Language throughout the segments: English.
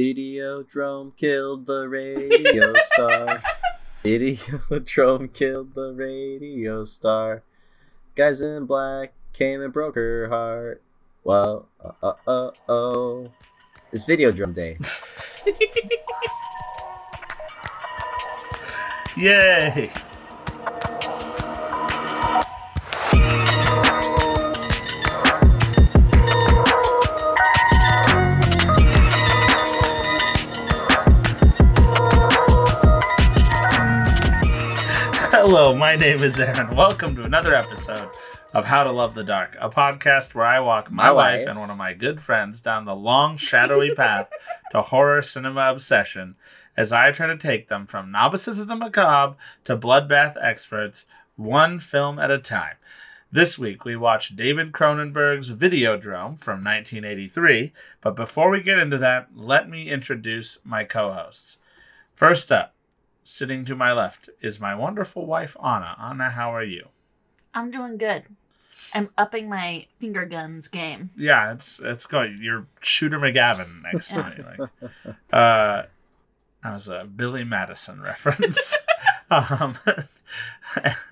Videodrome killed the radio star. Video Videodrome killed the radio star. Guys in black came and broke her heart. Well, uh, uh, uh, oh. It's Videodrome Day. Yay! Hello, my name is Aaron. Welcome to another episode of How to Love the Dark, a podcast where I walk my, My wife and one of my good friends down the long, shadowy path to horror cinema obsession as I try to take them from novices of the macabre to bloodbath experts, one film at a time. This week we watched David Cronenberg's Videodrome from 1983, but before we get into that, let me introduce my co hosts. First up, sitting to my left is my wonderful wife, Anna. Anna, how are you? I'm doing good. I'm upping my finger guns game. Yeah, it's it's going. You're Shooter McGavin next to me. Like, uh, that was a Billy Madison reference. um,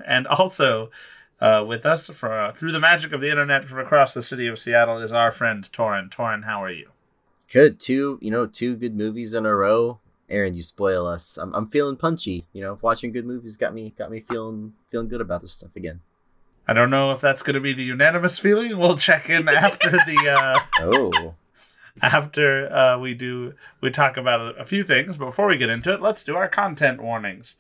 and also uh, with us for through the magic of the internet from across the city of Seattle is our friend Torin. Torin, how are you? Good. Two, you know, two good movies in a row. Aaron, you spoil us. I'm, I'm feeling punchy. You know, watching good movies got me got me feeling feeling good about this stuff again. I don't know if that's going to be the unanimous feeling. We'll check in after the uh, Oh, after uh, we do we talk about a, a few things. But before we get into it, let's do our content warnings.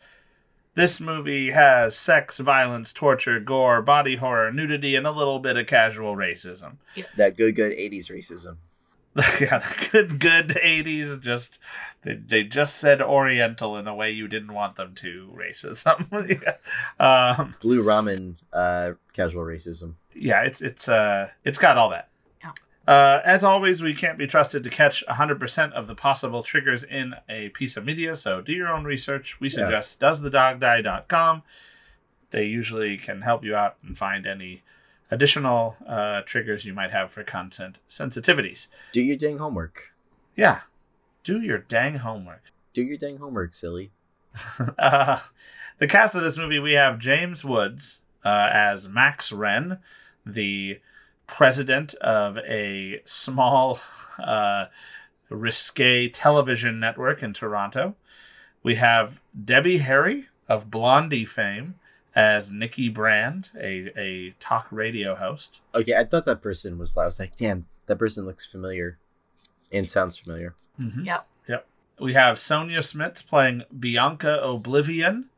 This movie has sex, violence, torture, gore, body horror, nudity, and a little bit of casual racism. that good good '80s racism. yeah, the good, good '80s. Just they, they just said Oriental in a way you didn't want them to. Racism. Yeah. um, Blue ramen, uh, casual racism. yeah, it's it's uh it's got all that. Yeah. Uh, as always, we can't be trusted to catch 100% of the possible triggers in a piece of media, so do your own research. We suggest Yeah. suggest doesthedogdie.com. They usually can help you out and find any additional uh, triggers you might have for content sensitivities. Do your dang homework. Yeah, do your dang homework. Do your dang homework, silly. Uh, the cast of this movie we have James Woods uh, as Max Renn, the president of a small, uh, risque television network in Toronto. We have Debbie Harry of Blondie fame as Nikki Brand, a, a talk radio host. Okay, I thought that person was. I was like, damn, that person looks familiar, and sounds familiar. Mhm. Yep. We have Sonja Smits playing Bianca Oblivion,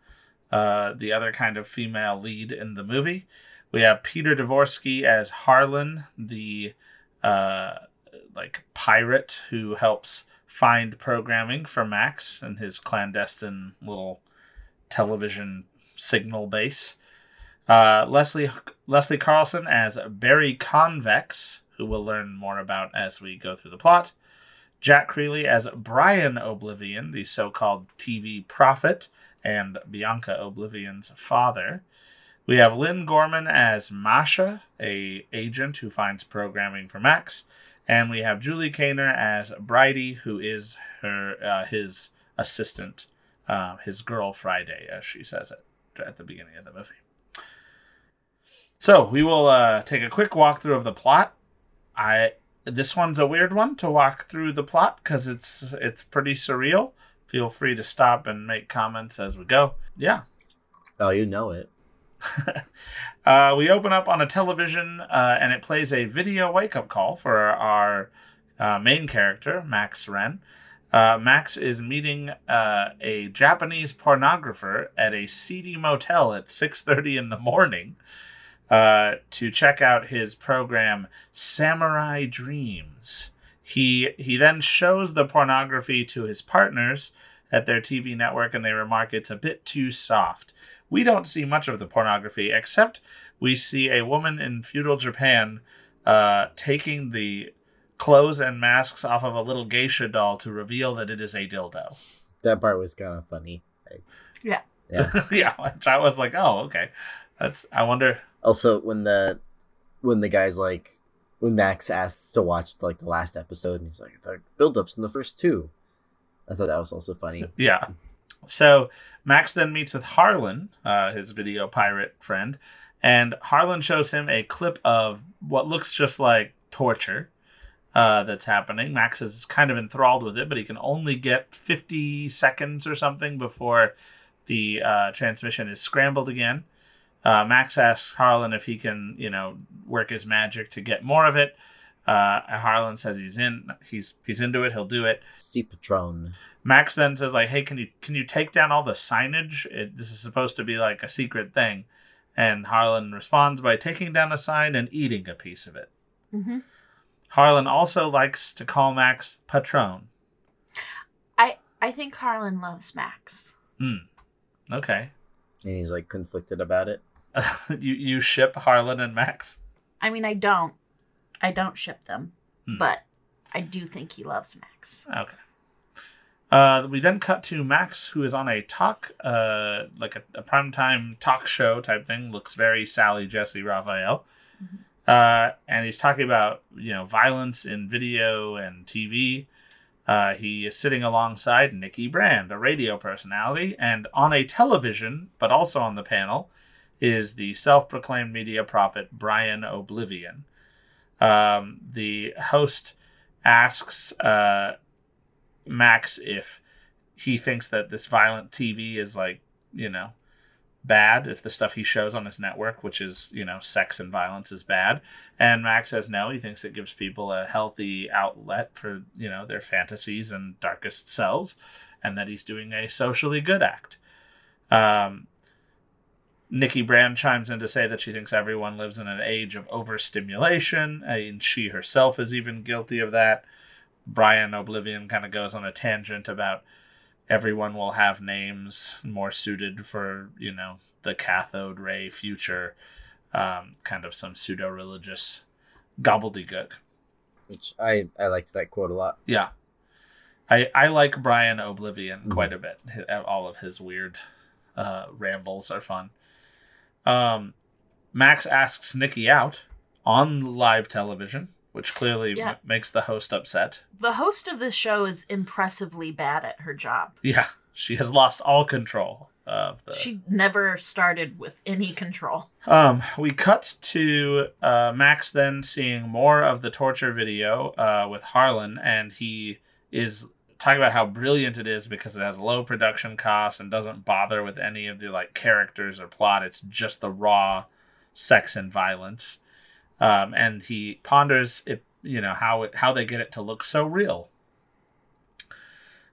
uh, the other kind of female lead in the movie. We have Peter Dvorsky as Harlan, the uh, like pirate who helps find programming for Max and his clandestine little television signal base. Uh, Leslie Leslie Carlson as Barry Convex, who we'll learn more about as we go through the plot. Jack Creley as Brian Oblivion, the so-called TV prophet, and Bianca Oblivion's father. We have Lynn Gorman as Masha, a agent who finds programming for Max, and we have Julie Khaner as Bridey, who is her uh, his assistant, uh, his girl Friday, as she says it at the beginning of the movie. So we will uh, take a quick walkthrough of the plot. I this one's a weird one to walk through the plot because it's it's pretty surreal. Feel free to stop and make comments as we go. Yeah. Oh, you know it. uh, we open up on a television uh, and it plays a video wake up call for our uh, main character, Max Renn. Uh, Max is meeting uh, a Japanese pornographer at a seedy motel at 6:30 in the morning uh, to check out his program Samurai Dreams. He he then shows the pornography to his partners at their TV network, and they remark it's a bit too soft. We don't see much of the pornography, except we see a woman in feudal Japan uh, taking the clothes and masks off of a little geisha doll to reveal that it is a dildo. That part was kind of funny. Yeah. Yeah. yeah, which I was like, oh, okay. That's. I wonder. Also, when the when the guy's like when Max asks to watch like the last episode, and he's like the build-ups in the first two, I thought that was also funny. Yeah. So Max then meets with Harlan, uh, his video pirate friend, and Harlan shows him a clip of what looks just like torture uh, that's happening. Max is kind of enthralled with it, but he can only get 50 seconds or something before the uh, transmission is scrambled again. Uh, Max asks Harlan if he can, you know, work his magic to get more of it. Uh, Harlan says he's in. He's he's into it. He'll do it. See Patron. Max then says like, "Hey, can you can you take down all the signage? It, this is supposed to be like a secret thing." And Harlan responds by taking down a sign and eating a piece of it. hmm Harlan also likes to call Max Patron. I I think Harlan loves Max. Hmm. Okay, And he's like conflicted about it. you you ship Harlan and Max. I mean, I don't, I don't ship them, Hmm. but I do think he loves Max. Okay. Uh, we then cut to Max, who is on a talk, uh, like a, a primetime talk show type thing. Looks very Sally Jessy Raphael. Uh, and he's talking about you know violence in video and TV. Uh, he is sitting alongside Nikki Brand, a radio personality, and on a television, but also on the panel, is the self-proclaimed media prophet Brian Oblivion. Um, the host asks uh, Max if he thinks that this violent TV is like, you know, bad, if the stuff he shows on his network, which is, you know, sex and violence is bad. And Max says no, he thinks it gives people a healthy outlet for, you know, their fantasies and darkest selves, and that he's doing a socially good act. Um, Nikki Brand chimes in to say that she thinks everyone lives in an age of overstimulation, and she herself is even guilty of that. Brian Oblivion kind of goes on a tangent about everyone will have names more suited for, you know, the cathode ray future, um, kind of some pseudo religious gobbledygook. Which I I liked that quote a lot. Yeah. I, I like Brian Oblivion Mhm. quite a bit. All of his weird uh, rambles are fun. Um, Max asks Nikki out on live television, which clearly Yeah. m- makes the host upset. The host of this show is impressively bad at her job. Yeah, she has lost all control of the. She never started with any control. Um, we cut to uh, Max then seeing more of the torture video uh, with Harlan, and he is talking about how brilliant it is because it has low production costs and doesn't bother with any of the like characters or plot. It's just the raw sex and violence. Um, and he ponders if you know how it how they get it to look so real.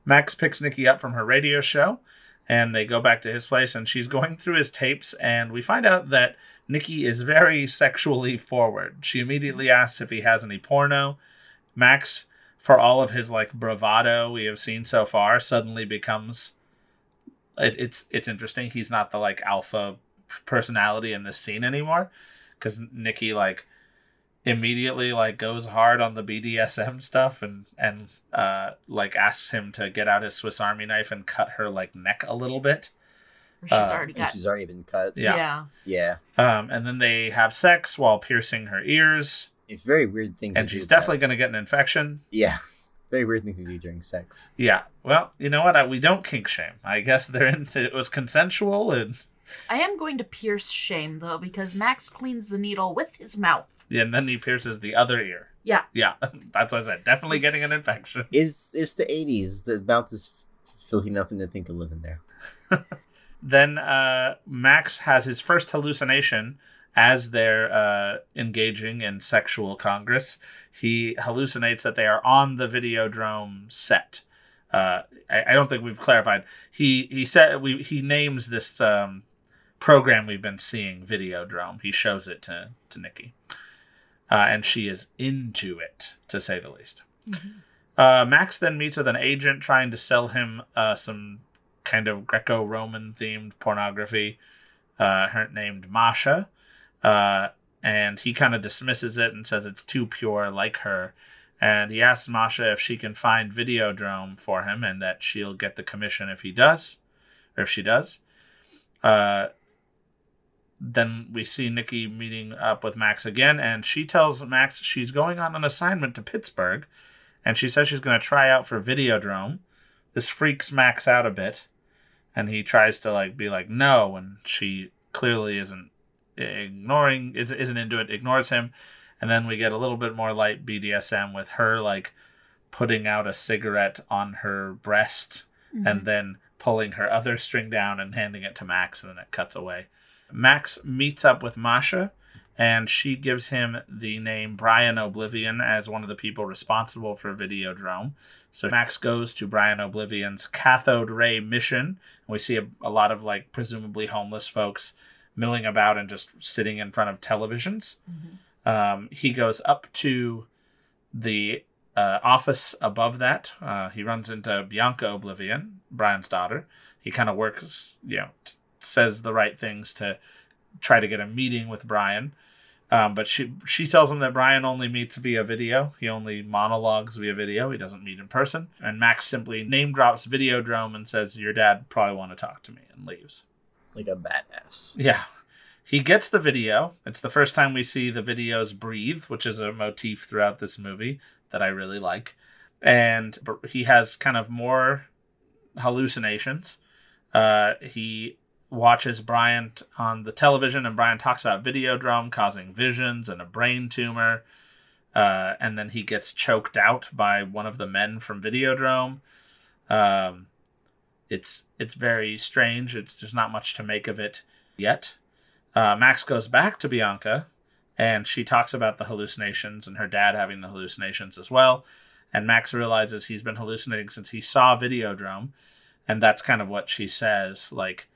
Max picks Nikki up from her radio show and they go back to his place and she's going through his tapes and we find out that Nikki is very sexually forward. She immediately asks if he has any porno. Max, for all of his like bravado we have seen so far, suddenly becomes it, it's it's interesting. He's not the like alpha personality in this scene anymore because Nikki like immediately like goes hard on the BDSM stuff and and uh like asks him to get out his Swiss Army knife and cut her like neck a little bit. She's Uh, already And got. she's already been cut. Yeah. Yeah. Um, and then they have sex while piercing her ears, It's a very weird thing. to and do, she's but- definitely going to get an infection. Yeah. Very weird thing to do during sex. Yeah. Well, you know what? I, we don't kink shame. I guess they're into it was consensual, and I am going to pierce shame though because Max cleans the needle with his mouth. Yeah, and then he pierces the other ear. Yeah. Yeah. That's what I said. Definitely getting an infection. Is it's the eighties. The mouth is filthy nothing to think of living there. Then uh, Max has his first hallucination as they're uh, engaging in sexual congress. He hallucinates that they are on the Videodrome set. Uh, I, I don't think we've clarified. He he said we he names this um, program we've been seeing Videodrome. He shows it to to Nikki, uh, and she is into it to say the least. Uh, Max then meets with an agent trying to sell him uh, some kind of Greco-Roman themed pornography. Uh, her named Masha, uh, and he kind of dismisses it and says it's too pure, like her. And he asks Masha if she can find Videodrome for him, and that she'll get the commission if he does, or if she does. Uh, then we see Nikki meeting up with Max again, and she tells Max she's going on an assignment to Pittsburgh, and she says she's going to try out for Videodrome, this freaks Max out a bit, and he tries to like be like no, and she clearly isn't ignoring is isn't into it, ignores him, and then we get a little bit more light BDSM with her like putting out a cigarette on her breast Mm-hmm. and then pulling her other string down and handing it to Max, and then it cuts away. Max meets up with Masha, and she gives him the name Brian Oblivion as one of the people responsible for Videodrome. So Max goes to Brian Oblivion's cathode ray mission, and we see a, a lot of like presumably homeless folks milling about and just sitting in front of televisions. Um, he goes up to the uh, office above that. Uh, he runs into Bianca Oblivion, Brian's daughter. He kind of works, you know, t- says the right things to try to get a meeting with Brian. Um, but she she tells him that Brian only meets via video. He only monologues via video. He doesn't meet in person. And Max simply name drops Videodrome and says, "Your dad probably want to talk to me," and leaves. Like a badass. Yeah. He gets the video. It's the first time we see the videos breathe, which is a motif throughout this movie that I really like. And he has kind of more hallucinations. Uh, he watches Brian on the television, and Brian talks about Videodrome causing visions and a brain tumor. Uh, and then he gets choked out by one of the men from Videodrome. Um, it's it's very strange. It's there's not much to make of it yet. Uh, Max goes back to Bianca, and she talks about the hallucinations and her dad having the hallucinations as well. And Max realizes he's been hallucinating since he saw Videodrome, and that's kind of what she says, like,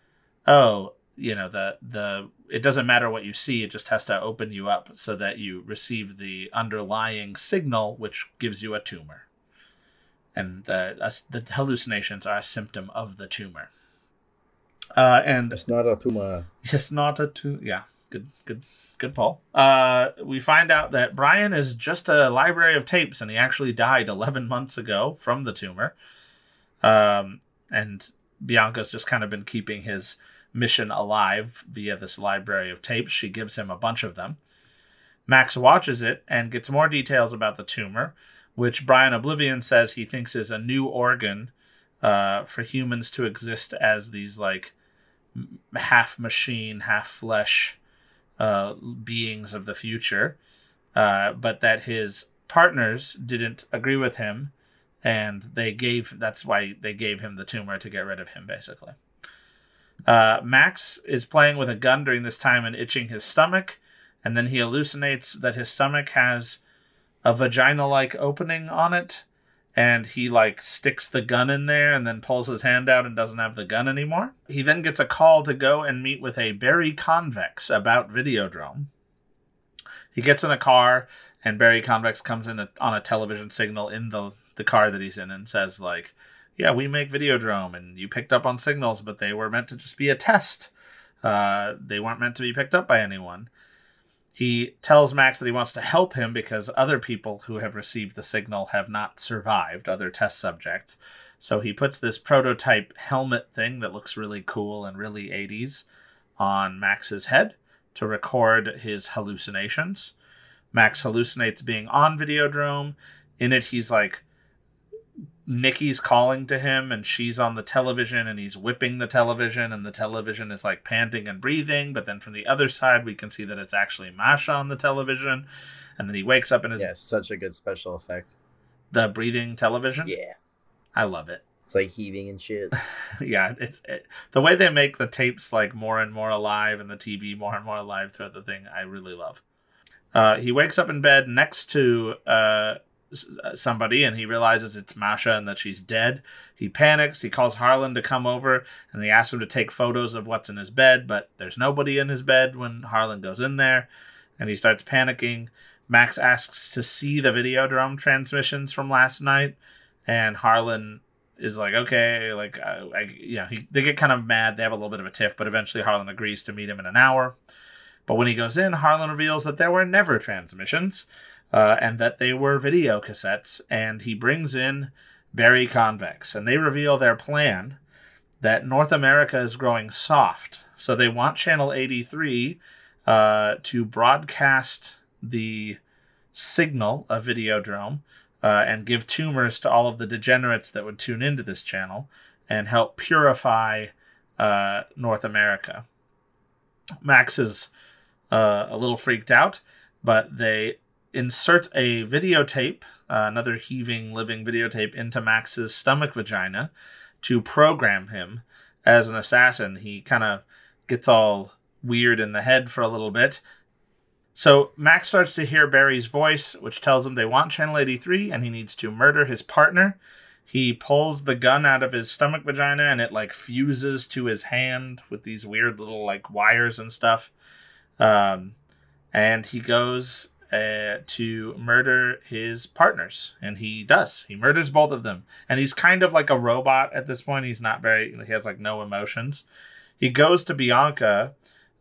"Oh, you know, the the it doesn't matter what you see; it just has to open you up so that you receive the underlying signal, which gives you a tumor." And the us the hallucinations are a symptom of the tumor. Uh, and It's not a tumor. it's not a tumor. Yeah, good, good, good, Paul. Uh, we find out that Brian is just a library of tapes, and he actually died 11 months ago from the tumor. Um, and Bianca's just kind of been keeping his mission alive via this library of tapes. She gives him a bunch of them. Max watches it and gets more details about the tumor, which Brian Oblivion says he thinks is a new organ uh, for humans to exist as these like half machine, half flesh uh, beings of the future, uh, but that his partners didn't agree with him, and they gave that's why they gave him the tumor to get rid of him, basically. Uh, Max is playing with a gun during this time and itching his stomach, and then he hallucinates that his stomach has a vagina like opening on it and he like sticks the gun in there and then pulls his hand out and doesn't have the gun anymore. He then gets a call to go and meet with a Barry Convex about Videodrome. He gets in a car and Barry Convex comes in a, on a television signal in the the car that he's in and says like, "Yeah, we make Videodrome and you picked up on signals, but they were meant to just be a test. Uh, they weren't meant to be picked up by anyone." He tells Max that he wants to help him because other people who have received the signal have not survived, other test subjects. So he puts this prototype helmet thing that looks really cool and really 80s on Max's head to record his hallucinations. Max hallucinates being on Videodrome. In it, he's like, Nikki's calling to him, and she's on the television, and he's whipping the television, and the television is like panting and breathing. But then from the other side, we can see that it's actually Masha on the television. And then he wakes up in his Yeah, such a good special effect. the breathing television. Yeah. I love it. It's like heaving and shit. yeah, it's it, the way they make the tapes like more and more alive and the TV more and more alive throughout the thing. I really love. Uh, he wakes up in bed next to uh, somebody and he realizes it's Masha and that she's dead. He panics. He calls Harlan to come over and he asks him to take photos of what's in his bed, but there's nobody in his bed when Harlan goes in there and he starts panicking. Max asks to see the Videodrome transmissions from last night and Harlan is like, okay, like, uh, I, you know, he, they get kind of mad. They have a little bit of a tiff, but eventually Harlan agrees to meet him in an hour. But when he goes in, Harlan reveals that there were never transmissions uh, and that they were video cassettes. And he brings in Barry Convex, and they reveal their plan that North America is growing soft. So they want Channel 83 uh, to broadcast the signal of Videodrome uh, and give tumors to all of the degenerates that would tune into this channel and help purify uh, North America. Max is uh, a little freaked out, but they insert a videotape, uh, another heaving, living videotape, into Max's stomach vagina to program him as an assassin. He kind of gets all weird in the head for a little bit. So Max starts to hear Barry's voice, which tells him they want Channel 83 and he needs to murder his partner. He pulls the gun out of his stomach vagina and it like fuses to his hand with these weird little like wires and stuff. Um, and he goes uh, to murder his partners, and he does. He murders both of them, and he's kind of like a robot at this point. He's not very. He has like no emotions. He goes to Bianca,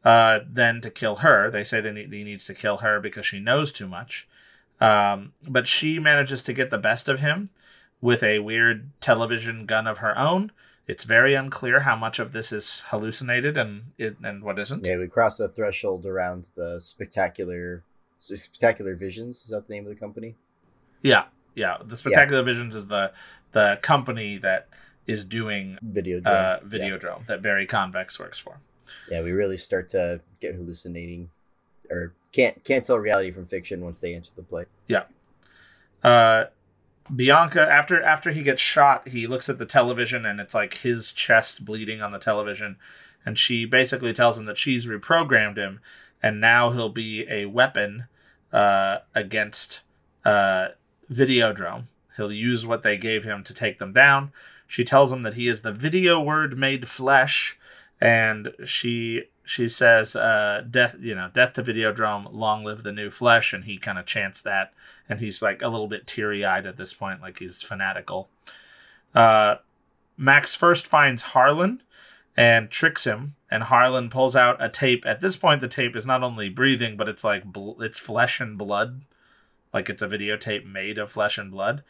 uh, then to kill her. They say that he needs to kill her because she knows too much. Um, but she manages to get the best of him with a weird television gun of her own. It's very unclear how much of this is hallucinated and and what isn't. Yeah, we cross the threshold around the spectacular spectacular visions. Is that the name of the company? Yeah, yeah. The spectacular yeah. visions is the the company that is doing Videodrome, uh, Videodrome yeah. that Barry Convex works for. Yeah, we really start to get hallucinating, or can't can't tell reality from fiction once they enter the play. Yeah. Uh, Bianca after after he gets shot, he looks at the television and it's like his chest bleeding on the television, and she basically tells him that she's reprogrammed him, and now he'll be a weapon uh, against uh, Videodrome. He'll use what they gave him to take them down. She tells him that he is the video word made flesh, and she she says, uh, "Death, you know, death to Videodrome, long live the new flesh." And he kind of chants that, and he's like a little bit teary eyed at this point, like he's fanatical. Uh, Max first finds Harlan and tricks him, and Harlan pulls out a tape. At this point, the tape is not only breathing, but it's like bl- it's flesh and blood, like it's a videotape made of flesh and blood,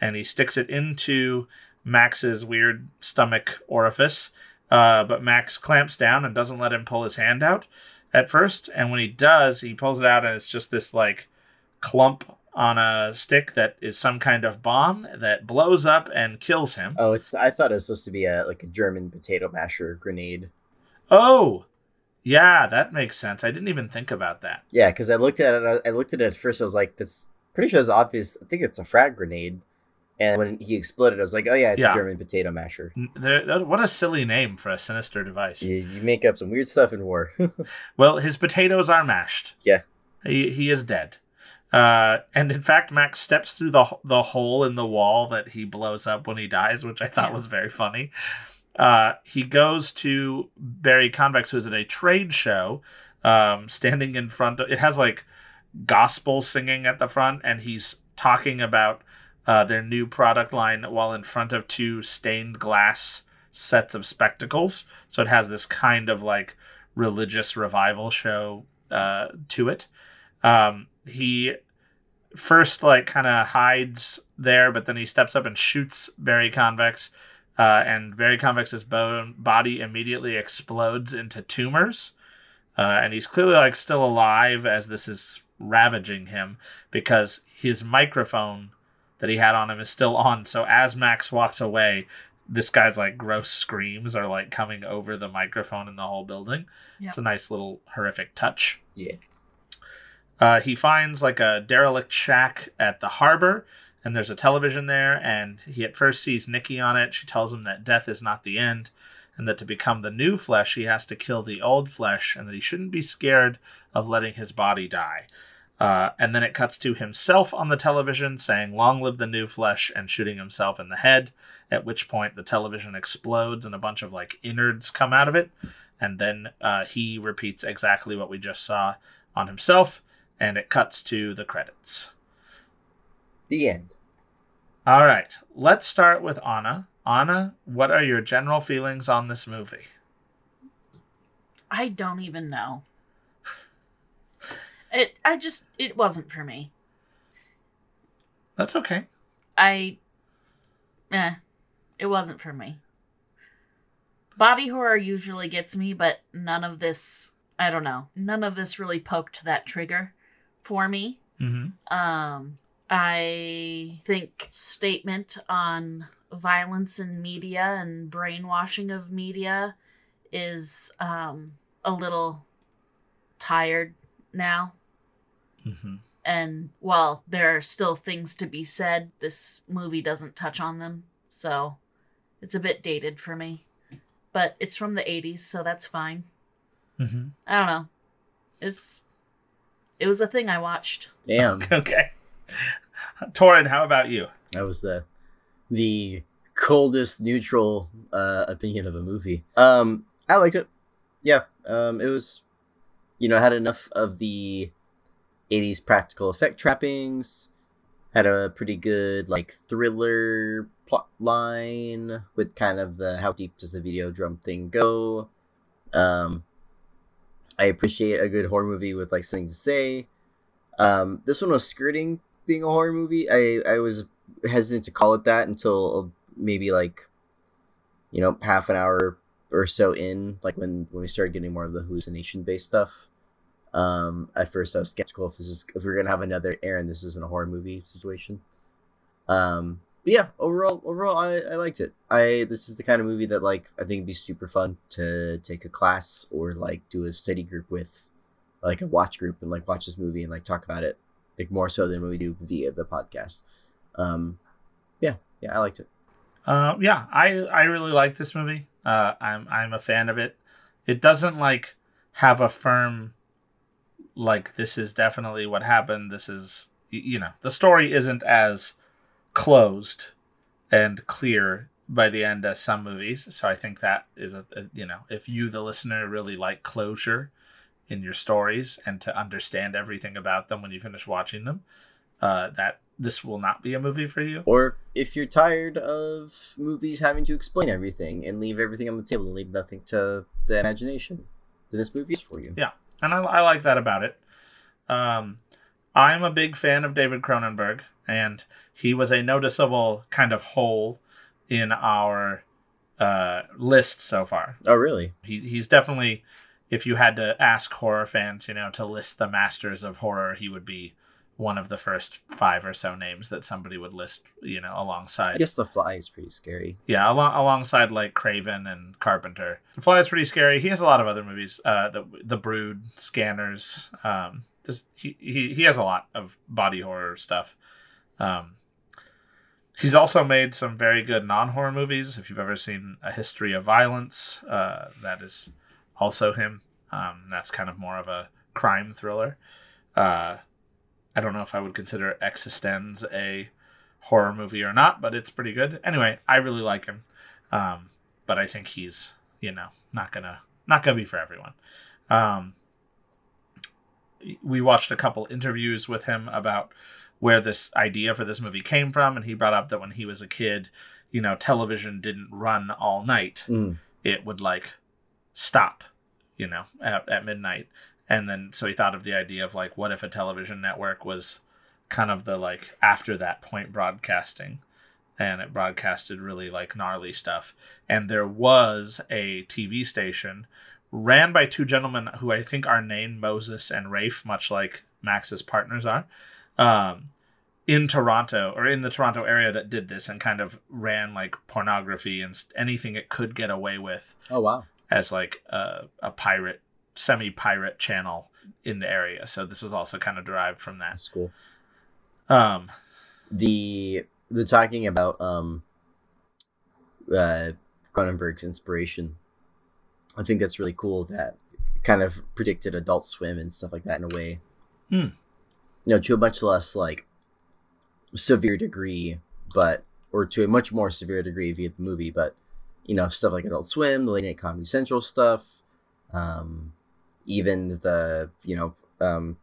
and he sticks it into Max's weird stomach orifice uh, but Max clamps down and doesn't let him pull his hand out at first. And when he does, he pulls it out and it's just this like clump on a stick that is some kind of bomb that blows up and kills him. Oh, it's I thought it was supposed to be a like a German potato masher grenade. Oh, yeah, that makes sense. I didn't even think about that. Yeah, because I looked at it. I looked at it at first. I was like, "This pretty sure it's obvious." I think it's a frag grenade. And when he exploded, I was like, "Oh yeah, it's yeah. a German potato masher." There, what a silly name for a sinister device. You, you make up some weird stuff in war. well, his potatoes are mashed. Yeah, he he is dead. Uh, and in fact, Max steps through the the hole in the wall that he blows up when he dies, which I thought yeah. was very funny. Uh, he goes to Barry Convex, who's at a trade show, um, standing in front of. It has like gospel singing at the front, and he's talking about uh, their new product line while in front of two stained glass sets of spectacles. So it has this kind of like religious revival show uh, to it. Um, he first like kind of hides there, but then he steps up and shoots Barry Convex. Uh, and Barry Convex's bone body immediately explodes into tumors. Uh, and he's clearly like still alive as this is ravaging him because his microphone that he had on him is still on. So as Max walks away, this guy's like gross screams are like coming over the microphone in the whole building. Yep. It's a nice little horrific touch. Yeah. Uh, he finds like a derelict shack at the harbor, and there's a television there. And he at first sees Nikki on it. She tells him that death is not the end, and that to become the new flesh, he has to kill the old flesh, and that he shouldn't be scared of letting his body die. Uh, and then it cuts to himself on the television saying, Long live the new flesh, and shooting himself in the head. At which point the television explodes and a bunch of like innards come out of it. And then uh, he repeats exactly what we just saw on himself, and it cuts to the credits. The end. All right, let's start with Anna. Anna, what are your general feelings on this movie? I don't even know. It I just it wasn't for me. That's okay. I eh, it wasn't for me. Body horror usually gets me, but none of this I don't know. None of this really poked that trigger for me. Mm-hmm. Um I think statement on violence in media and brainwashing of media is um, a little tired now. Mm-hmm. And while there are still things to be said, this movie doesn't touch on them. So it's a bit dated for me. But it's from the 80s, so that's fine. Mm-hmm. I don't know. It's it was a thing I watched. Damn, Okay. Torin, how about you? that was the the coldest neutral uh, opinion of a movie. Um, I liked it. Yeah, um, it was, you know, had enough of the '80s practical effect trappings. Had a pretty good like thriller plot line with kind of the how deep does the Videodrome thing go. Um, I appreciate a good horror movie with like something to say. Um, this one was skirting being a horror movie. I I was hesitant to call it that until maybe like you know half an hour or so in like when when we started getting more of the hallucination based stuff. Um at first i was skeptical if this is if we are gonna have another aaron this isn't a horror movie situation. Um but yeah overall overall i i liked it. I this is the kind of movie that like i think it'd be super fun to take a class or like do a study group with like a watch group and like watch this movie and like talk about it like more so than we do via the podcast um yeah yeah i liked it Uh, yeah, I I really like this movie. Uh, I'm I'm a fan of it. It doesn't like have a firm like this is definitely what happened. This is you know the story isn't as closed and clear by the end as some movies. So I think that is a, a you know if you the listener really like closure in your stories and to understand everything about them when you finish watching them, uh, that this will not be a movie for you. Or if you're tired of movies having to explain everything and leave everything on the table and leave nothing to the imagination, then this movie is for you. Yeah. and I, I like that about it. Um, I'm a big fan of David Cronenberg, and he was a noticeable kind of hole in our uh, list so far. Oh, really? He, he's definitely, if you had to ask horror fans, you know, to list the masters of horror, he would be one of the first five or so names that somebody would list, you know, alongside. I guess The Fly is pretty scary. Yeah, along, alongside like Craven and Carpenter. The Fly is pretty scary. He has a lot of other movies. Uh, the The Brood, Scanners. Um, just he, he he has a lot of body horror stuff. Um, he's also made some very good non horror movies. If you've ever seen A History of Violence, uh, that is also him. Um, that's kind of more of a crime thriller. Uh, I don't know if I would consider Existenz a horror movie or not, but it's pretty good. Anyway, I really like him, um, but I think he's you know not gonna not gonna be for everyone. Um, we watched a couple interviews with him about where this idea for this movie came from, and he brought up that when he was a kid, you know, television didn't run all night; Mm. it would like stop, you know, at, at midnight. And then so he thought of the idea of like, what if a television network was kind of the like after that point broadcasting and it broadcasted really like gnarly stuff. And there was a TV station ran by two gentlemen who I think are named Moses and Rafe, much like Max's partners are, um, in Toronto or in the Toronto area that did this and kind of ran like pornography and anything it could get away with Oh, wow. As like a, a pirate, semi pirate channel in the area. So this was also kind of derived from that. That's cool. Um, The the talking about um uh Cronenberg's inspiration. I think that's really cool that kind of predicted Adult Swim and stuff like that in a way. Hmm. You know, to a much less like severe degree, but or to a much more severe degree via the movie, but you know, stuff like Adult Swim, the late night Comedy Central stuff, um, even the you know, um,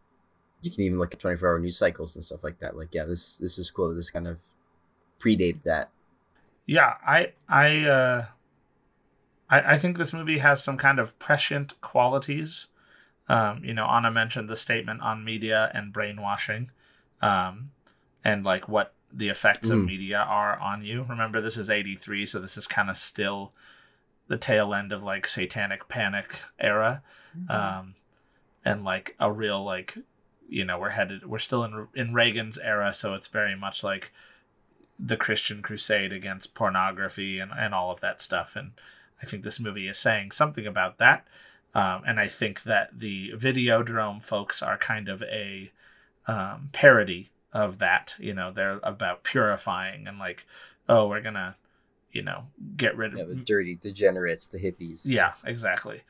you can even look at twenty four hour news cycles and stuff like that. Like, yeah, this this is cool. This kind of predated that. yeah, I I uh, I, I think this movie has some kind of prescient qualities. Um, you know, Anna mentioned the statement on media and brainwashing, um, and like what the effects of Mm. media are on you. Remember, this is '83, so this is kind of still the tail end of like satanic panic era. um, and like a real like you know we're headed we're still in in Reagan's era, so it's very much like the Christian crusade against pornography and and all of that stuff. And I think this movie is saying something about that. Um, and I think that the Videodrome folks are kind of a um, parody of that. You know, they're about purifying and like, oh, we're gonna, you know, get rid Yeah, of. the dirty degenerates, the hippies. Yeah, exactly.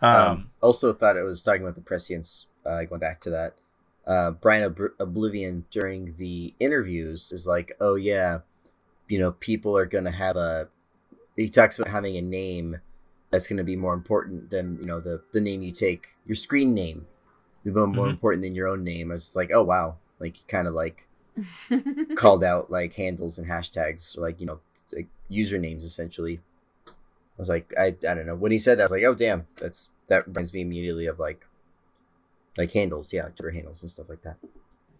Um, Um, also thought it was talking about the prescience. Uh, going back to that, uh, Brian Ob- Oblivion during the interviews is like, oh yeah, you know, people are gonna have a. He talks about having a name that's gonna be more important than you know the the name you take, your screen name, be more, Mhm. important than your own name. I was like, oh wow, like he kind of like called out like handles and hashtags, like you know, like usernames essentially. I was like, I, I don't know. When he said that, I was like, oh damn, that's that reminds me immediately of like like handles, yeah, Twitter handles and stuff like that.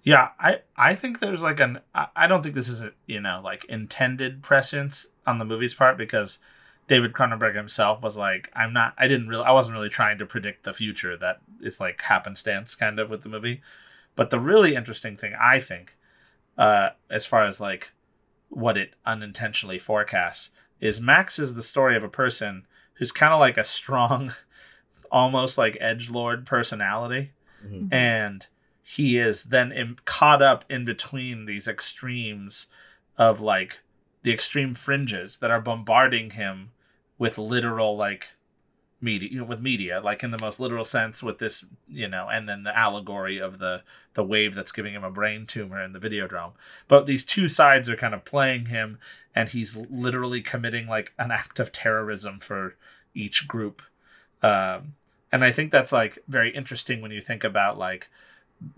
Yeah, I I think there's like an I I don't think this is a you know like intended prescience on the movie's part because David Cronenberg himself was like I'm not I didn't really I wasn't really trying to predict the future that is like happenstance kind of with the movie, but the really interesting thing I think, uh, as far as like what it unintentionally forecasts is Max is the story of a person who's kind of like a strong, almost like edge lord personality Mhm. and he is then in, caught up in between these extremes of like the extreme fringes that are bombarding him with literal like media with media like in the most literal sense with this you know and then the allegory of the the wave that's giving him a brain tumor in the video videodrome. But these two sides are kind of playing him and he's literally committing like an act of terrorism for each group. Um and i think that's like very interesting when you think about like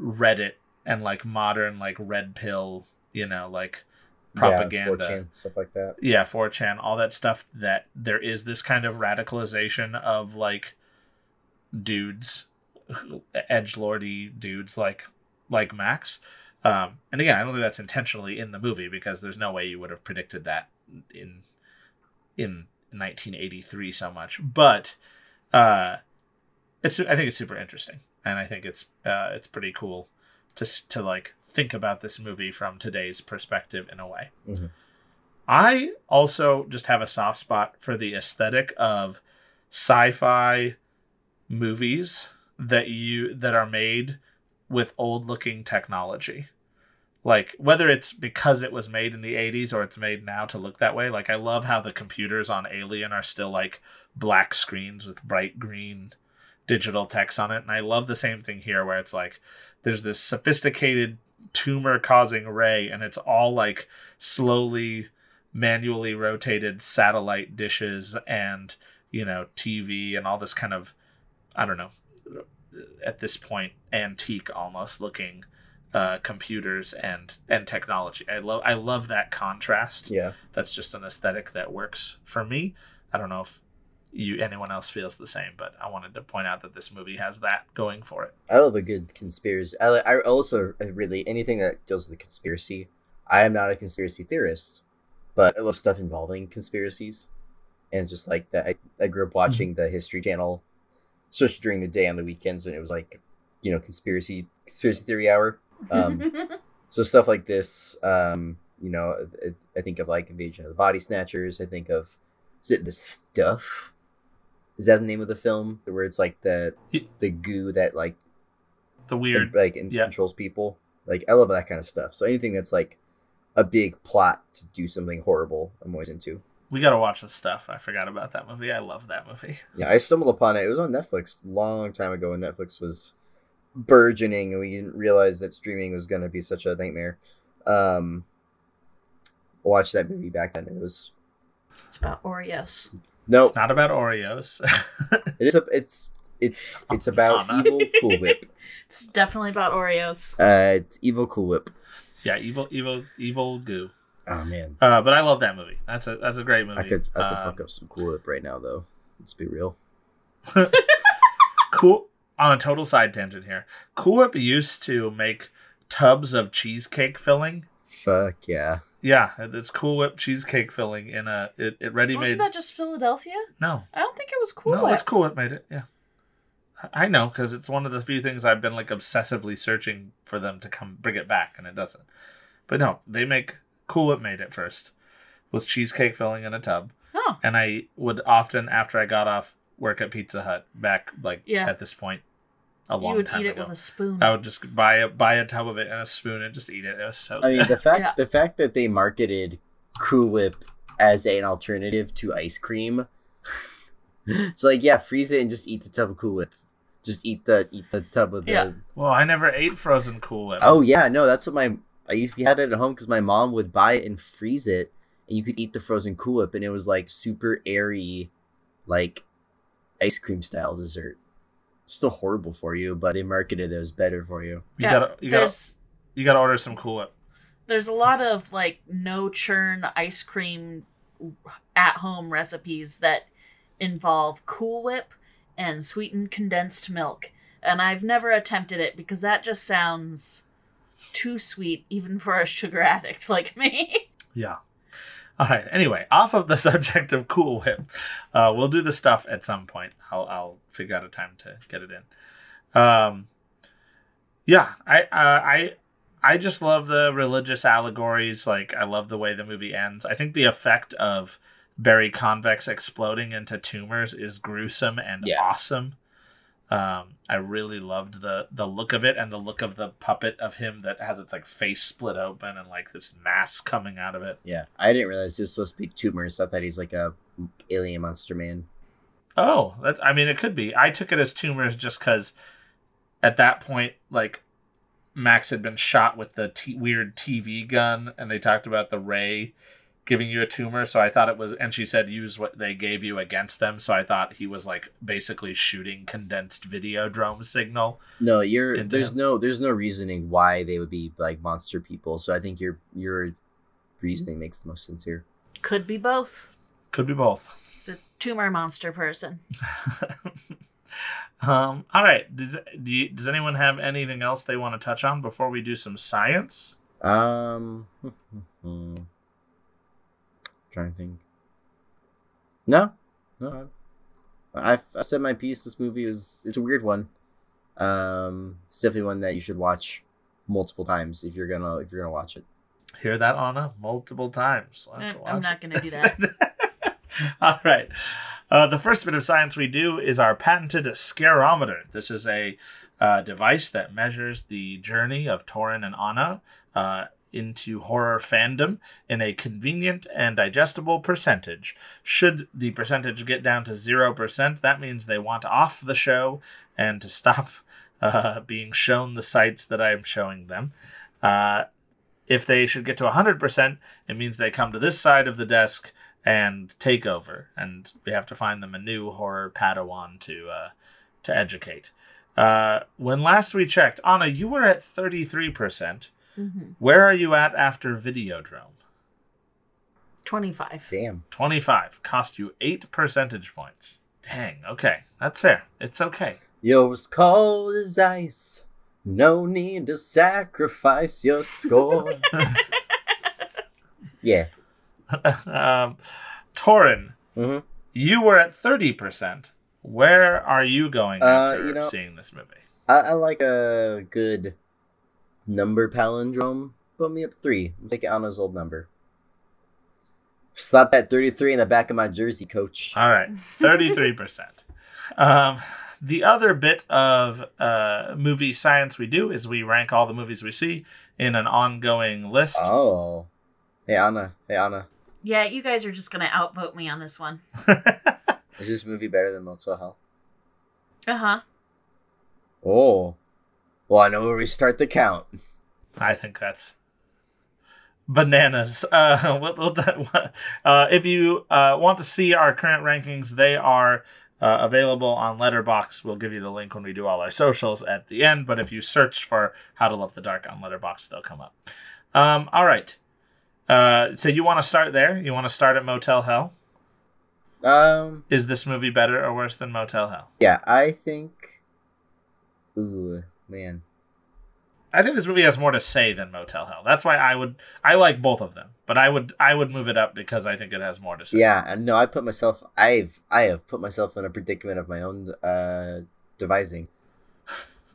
reddit and like modern like red pill you know like propaganda. yeah, 4chan, stuff like that. yeah 4chan all that stuff that there is this kind of radicalization of like dudes edge lordy dudes like like max. Um and again i don't think that's intentionally in the movie because there's no way you would have predicted that in in 1983 so much. But uh it's i think it's super interesting. And i think it's uh it's pretty cool to to like think about this movie from today's perspective in a way Mhm. I also just have a soft spot for the aesthetic of sci-fi movies that you that are made with old looking technology. Like whether it's because it was made in the 80s or it's made now to look that way. Like I love how the computers on Alien are still like black screens with bright green digital text on it. And I love the same thing here where it's like there's this sophisticated tumor causing ray and it's all like slowly manually rotated satellite dishes and you know TV and all this kind of I don't know at this point antique almost looking uh, computers and and technology. I love I love that contrast. Yeah, That's just an aesthetic that works for me. I don't know if you anyone else feels the same, but I wanted to point out that this movie has that going for it. I love a good conspiracy. I, I also really anything that deals with the conspiracy. I am not a conspiracy theorist, but I love stuff involving conspiracies, and just like that. I, I grew up watching the History Channel, especially during the day on the weekends when it was like, you know, conspiracy conspiracy theory hour. Um, so stuff like this, um, you know, I, I think of like Invasion of the Body Snatchers. I think of is it the stuff? Is that the name of the film where it's like the the goo that like The weird like and yeah. controls people. Like I love that kind of stuff. So anything that's like a big plot to do something horrible, I'm always into. we got to watch this stuff. I forgot about that movie. I love that movie. Yeah, I stumbled upon it. It was on Netflix a long time ago when Netflix was burgeoning and we didn't realize that streaming was gonna be such a nightmare. Um I watched that movie back then. It was it's about Oreos. No, It's not about Oreos. it is a it's it's it's about Anna. evil Cool Whip. It's definitely about Oreos. Uh, it's evil Cool Whip. yeah, evil, evil, evil goo. Oh man, Uh, but I love that movie. That's a that's a great movie. I could I could Um, fuck up some Cool Whip right now though. Let's be real. Cool. On a total side tangent here, Cool Whip used to make tubs of cheesecake filling. Fuck yeah. Yeah, it's Cool Whip cheesecake filling in a it, it ready made. Wasn't that just Philadelphia? No, I don't think it was Cool no, Whip. it's Cool Whip made it. Yeah, I know because it's one of the few things I've been like obsessively searching for them to come bring it back, and it doesn't. But no, they make Cool Whip made it first with cheesecake filling in a tub, Oh, and I would often after I got off work at Pizza Hut back like Yeah. at this point a you long would time eat it ago. with a spoon. I would just buy a buy a tub of it and a spoon and just eat it. It was so I mean, the fact Yeah. the fact that they marketed Cool Whip as an alternative to ice cream. it's like, yeah, freeze it and just eat the tub of Cool Whip. Just eat the eat the tub of the. Yeah. Well, I never ate frozen Cool Whip. Oh yeah, no, that's what my I used we had it at home because my mom would buy it and freeze it, and you could eat the frozen Cool Whip, and it was like super airy, like ice cream style dessert. Still horrible for you, but they marketed it as better for you. you Yeah, gotta you gotta there's you gotta order some Cool Whip. there's a lot of like no churn ice cream at home recipes that involve Cool Whip and sweetened condensed milk. And I've never attempted it because that just sounds too sweet even for a sugar addict like me. Yeah. All right. Anyway, off of the subject of Cool Whip, uh, we'll do the stuff at some point. I'll I'll figure out a time to get it in. Um, yeah, I uh, I I just love the religious allegories. Like I love the way the movie ends. I think the effect of Barry Convex exploding into tumors is gruesome and Yeah. awesome. Um, I really loved the the look of it and the look of the puppet of him that has its like face split open and like this mass coming out of it. Yeah, I didn't realize he was supposed to be tumors. I thought he's like a alien monster man. Oh, that's. I mean, it could be. I took it as tumors just because, at that point, like Max had been shot with the t- weird TV gun, and they talked about the ray giving you a tumor. So I thought it was, and she said use what they gave you against them. So I thought he was like basically shooting condensed Videodrome signal. No, you're there's him. no there's no reasoning why they would be like monster people. So I think your your reasoning makes the most sense here. Could be both. Could be both. It's a tumor monster person. um. All right. Does do you, Does anyone have anything else they want to touch on before we do some science? Um, trying to think. No, no. I've, I said my piece. This movie is it's a weird one. Um, it's definitely one that you should watch multiple times if you're gonna if you're gonna watch it. Hear that, Anna? Multiple times. We'll have Eh, to I'm watch not going to do that. All right. Uh, the first bit of science we do is our patented scarometer. This is a uh, device that measures the journey of Torin and Anna uh, into horror fandom in a convenient and digestible percentage. Should the percentage get down to 0%, that means they want off the show and to stop uh, being shown the sites that I'm showing them. Uh, if they should get to 100%, it means they come to this side of the desk and take over, and we have to find them a new horror Padawan to uh, to educate. Uh, when last we checked, Anna, you were at 33%. Hmm Where are you at after Videodrome? 25. Damn. 25. Cost you 8 percentage points. Dang, okay. That's fair. It's okay. Yo, was cold as ice. No need to sacrifice your score. yeah. um, Torin, hmm you were at 30%. Where are you going Uh, after you know- seeing this movie? I, I like a good number palindrome. Put me up three. I'm taking Anna's old number. Slap that 33 in the back of my jersey, coach. All right, thirty-three percent. Um, the other bit of uh, movie science we do is we rank all the movies we see in an ongoing list. Oh. Hey, Anna. Hey, Anna. Yeah, you guys are just going to outvote me on this one. Is this movie better than Motel Hell? Uh huh. Oh. Well, I know where we start the count. I think that's bananas. Uh, uh, if you uh, want to see our current rankings, they are uh, available on Letterboxd. We'll give you the link when we do all our socials at the end. But if you search for "How to Love the Dark" on Letterboxd, they'll come up. Um, all right. Uh, so you want to start there? You want to start at Motel Hell? Um, Is this movie better or worse than Motel Hell? yeah, I think. Ooh, man. I think this movie has more to say than Motel Hell. That's why I would I like both of them, but I would I would move it up because I think it has more to say. Yeah, and no, I put myself. I've I have put myself in a predicament of my own. Uh, devising.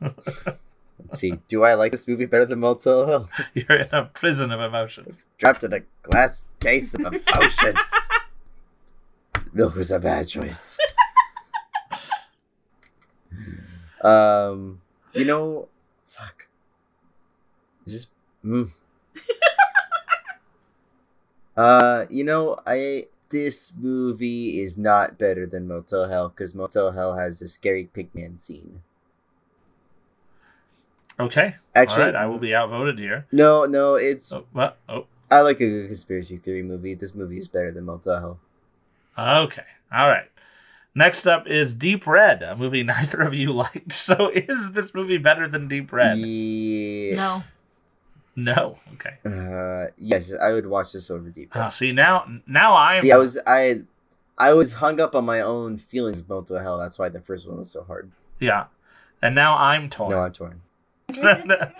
Let's see. Do I like this movie better than Motel Hell? You're in a prison of emotions. Trapped in a glass case of emotions. Milk was a bad choice. um, you know, fuck. Is this? Mm. uh, you know, I this movie is not better than Motel Hell because Motel Hell has a scary pigman scene. Okay. Actually, All right. I will be outvoted here. no, no, it's Oh? Oh. I like a good conspiracy theory movie. This movie is better than Motel Hell. Okay. All right. Next up is Deep Red, a movie neither of you liked. So is this movie better than Deep Red? Yeah. No. No. Okay. Uh, yes, I would watch this over Deep Red. Ah, see now, now I'm. See, I was I, I was hung up on my own feelings with Motel Hell. That's why the first one was so hard. Yeah, and now I'm torn. No, I'm torn.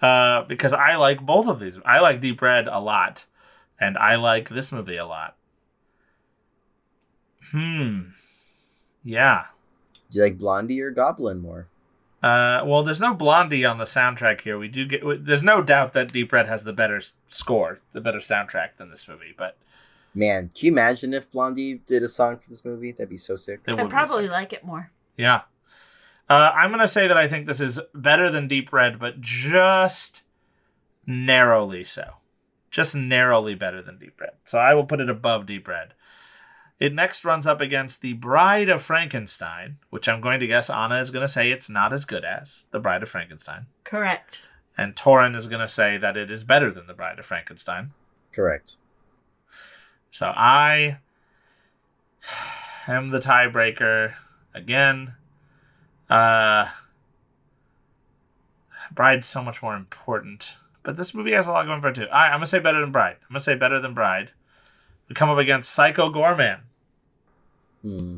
uh, because I like both of these. I like Deep Red a lot, and I like this movie a lot. Hmm. Yeah. Do you like Blondie or Goblin more? Uh, well, there's no Blondie on the soundtrack here. We do get. There's no doubt that Deep Red has the better s- score, the better soundtrack than this movie. But Man, can you imagine if Blondie did a song for this movie? That'd be so sick. it would I be probably sick. like it more. Yeah. Uh, I'm gonna say that I think this is better than Deep Red, but just narrowly so. Just narrowly better than Deep Red. So I will put it above Deep Red. It next runs up against The Bride of Frankenstein, which I'm going to guess Anna is going to say it's not as good as The Bride of Frankenstein. Correct. And Torin is going to say that it is better than The Bride of Frankenstein. Correct. So I am the tiebreaker again. Uh Bride's so much more important. But this movie has a lot going for it too. All right, I'm gonna say better than Bride. I'm gonna say better than Bride. We come up against Psycho Goreman. Hmm.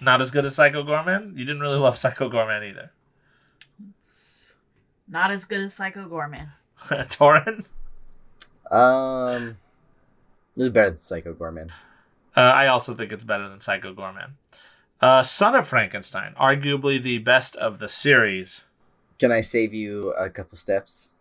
Not as good as Psycho Goreman. You didn't really love Psycho Goreman either. It's not as good as Psycho Goreman. Torin. Um, this is better than Psycho Goreman. Uh, I also think it's better than Psycho Goreman. Uh, Son of Frankenstein, arguably the best of the series. Can I save you a couple steps?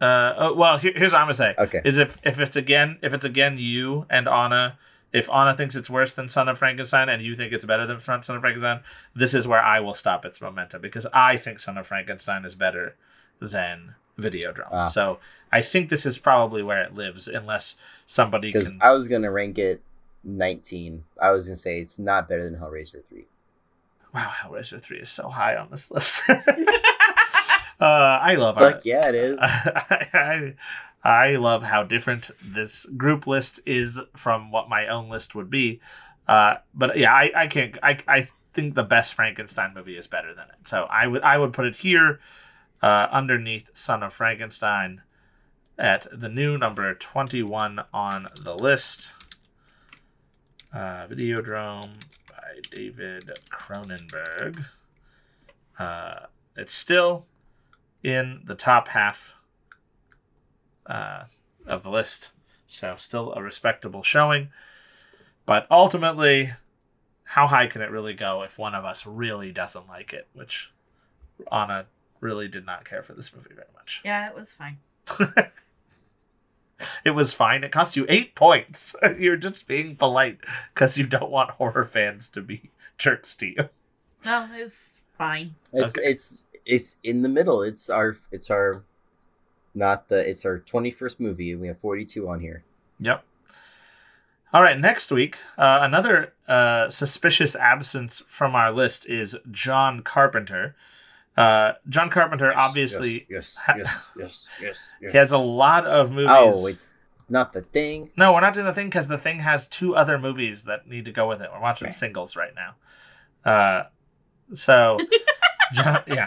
Uh, oh, well, here, here's what I'm gonna say: Okay. is if if it's again if it's again you and Anna, if Anna thinks it's worse than Son of Frankenstein and you think it's better than Son of Frankenstein, this is where I will stop its momentum because I think Son of Frankenstein is better than Videodrome. Ah. So I think this is probably where it lives, unless somebody Because can. I was gonna rank it 19. I was gonna say it's not better than Hellraiser 3. Wow, Hellraiser three is so high on this list. uh, I love our, Fuck yeah, it is. I, I love how different this group list is from what my own list would be. Uh, but yeah, I, I can't. I, I think the best Frankenstein movie is better than it. So I would I would put it here, uh, underneath Son of Frankenstein, at the new number twenty one on the list. Uh, Videodrome by David Cronenberg. Uh, it's still in the top half uh, of the list. So still a respectable showing. But ultimately, how high can it really go if one of us really doesn't like it? Which Anna really did not care for this movie very much. Yeah, it was fine. It was fine. It cost you eight points. You're just being polite because you don't want horror fans to be jerks to you. No, it was fine. It's Okay. it's it's in the middle. It's our it's our not the it's our 21st movie and we have 42 on here. Yep. All right, next week, uh, another uh, suspicious absence from our list is John Carpenter. Uh, John Carpenter, obviously, Yes, ha- yes, yes, yes, yes. he has a lot of movies. Oh, it's not the thing. no, we're not doing the thing because the thing has two other movies that need to go with it. We're watching Okay. singles right now. Uh, so, John, yeah,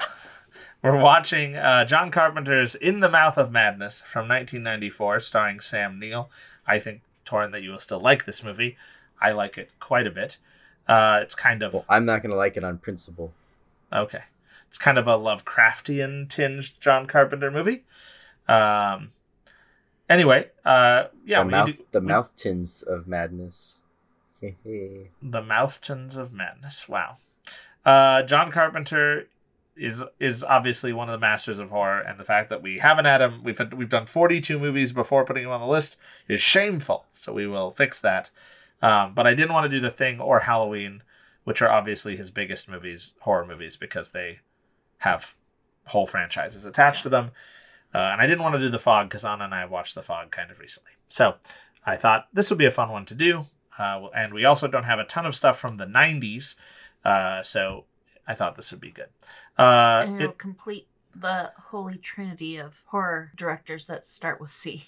we're watching uh, John Carpenter's "In the Mouth of Madness" from 1994, starring Sam Neill. I think Torin that you will still like this movie. I like it quite a bit. Uh, it's kind of Well, I'm not gonna like it on principle. Okay. It's kind of a Lovecraftian tinged John Carpenter movie. Um anyway, uh yeah, the mouth do- the mouth tins of madness. The mouth tins of madness. Wow. Uh, John Carpenter is is obviously one of the masters of horror, and the fact that we haven't had him, we've had, we've done forty two movies before putting him on the list is shameful. So we will fix that. Um, but I didn't want to do the Thing or Halloween, which are obviously his biggest movies, horror movies, because they have whole franchises attached to them. Uh, and I didn't want to do the Fog because Anna and I watched the Fog kind of recently. So I thought this would be a fun one to do. Uh, and we also don't have a ton of stuff from the 90s. Uh, so I thought this would be good. Uh, and it'll it- complete the holy trinity of horror directors that start with C.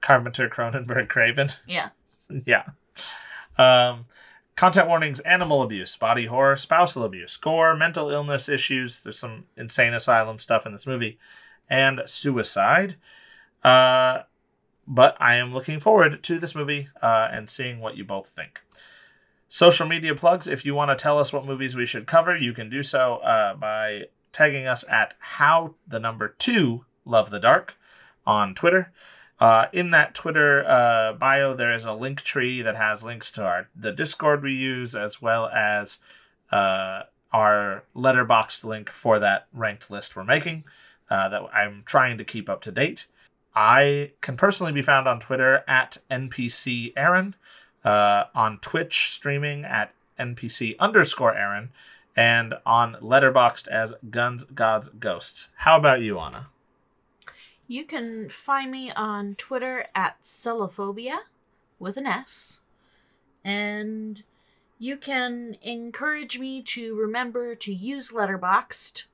Carpenter, Cronenberg, Craven. Yeah. yeah. Um, content warnings: animal abuse, body horror, spousal abuse, gore, mental illness issues. There's some insane asylum stuff in this movie, and suicide. Uh, but I am looking forward to this movie uh, and seeing what you both think. Social media plugs. If you want to tell us what movies we should cover, you can do so uh, by tagging us at how the number two love the dark on Twitter. Uh, in that Twitter uh, bio, there is a link tree that has links to our the Discord we use, as well as uh, our Letterboxd link for that ranked list we're making. Uh, that I'm trying to keep up to date. I can personally be found on Twitter at NPC Aaron, uh, on Twitch streaming at NPC underscore Aaron, and on Letterboxd as Guns, Gods, Ghosts. How about you, Anna? You can find me on Twitter at Celophobia with an S. And you can encourage me to remember to use Letterboxd.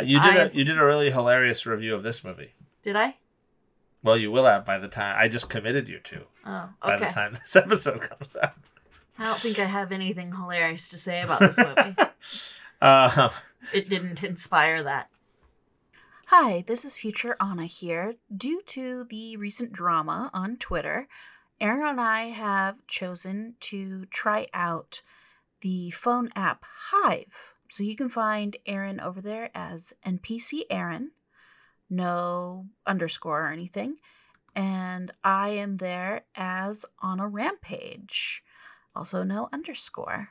You did a you did a really hilarious review of this movie. Did I? Well, you will have by the time I just committed you to Oh, by the time this episode comes out. I don't think I have anything hilarious to say about this movie. Uh, it didn't inspire that. Hi, this is Future Anna here. Due to the recent drama on Twitter, Aaron and I have chosen to try out the phone app Hive. So you can find Aaron over there as NPC Aaron, no underscore or anything. And I am there as on a rampage, also no underscore.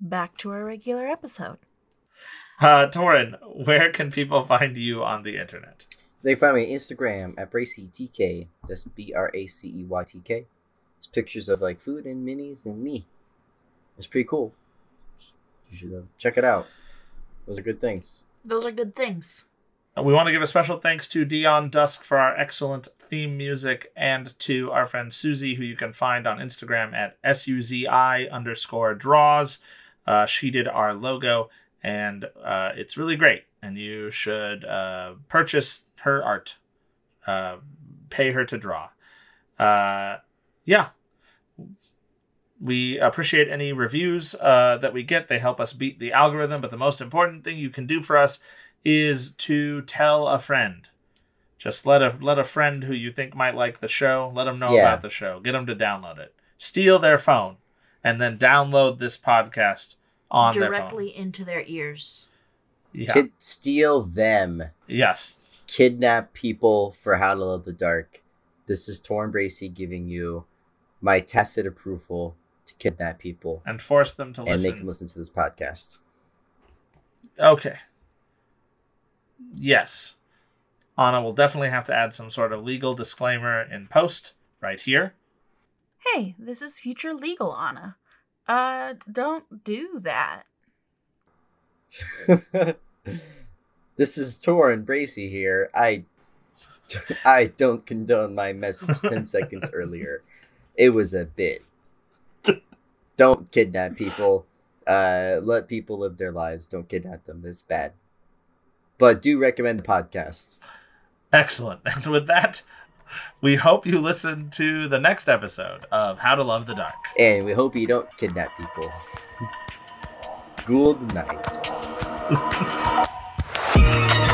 Back to our regular episode. uh, Torin, where can people find you on the internet? They find me on Instagram at BraceyTK. That's B R A C E Y T K. It's pictures of like food and minis and me. It's pretty cool. You should uh, check it out. Those are good things. Those are good things. We want to give a special thanks to Dion Dusk for our excellent theme music and to our friend Susie, who you can find on Instagram at S-U-Z-I underscore draws. Uh, she did our logo and uh, it's really great. And you should uh, purchase her art, uh, pay her to draw. Uh, yeah. We appreciate any reviews uh, that we get. They help us beat the algorithm. But the most important thing you can do for us is to tell a friend. Just let a let a friend who you think might like the show, let them know Yeah. about the show. Get them to download it. Steal their phone and then download this podcast on their phone. directly into their ears. Yeah. Kid, steal them. yes. Kidnap people for How to Love the Dark. This is Torin Bracey giving you my tacit approval to kidnap people And force them to and listen. make them listen to this podcast. Okay. Yes. Anna will definitely have to add some sort of legal disclaimer in post right here. Hey, this is future legal Anna. Uh, don't do that. this is Torin Bracey here. I I don't condone my message 10 seconds earlier. It was a bit. Don't kidnap people. Uh, let people live their lives. Don't kidnap them. It's bad. But do recommend the podcast. Excellent. And with that, we hope you listen to the next episode of How to Love the Dark. And we hope you don't kidnap people. Good night.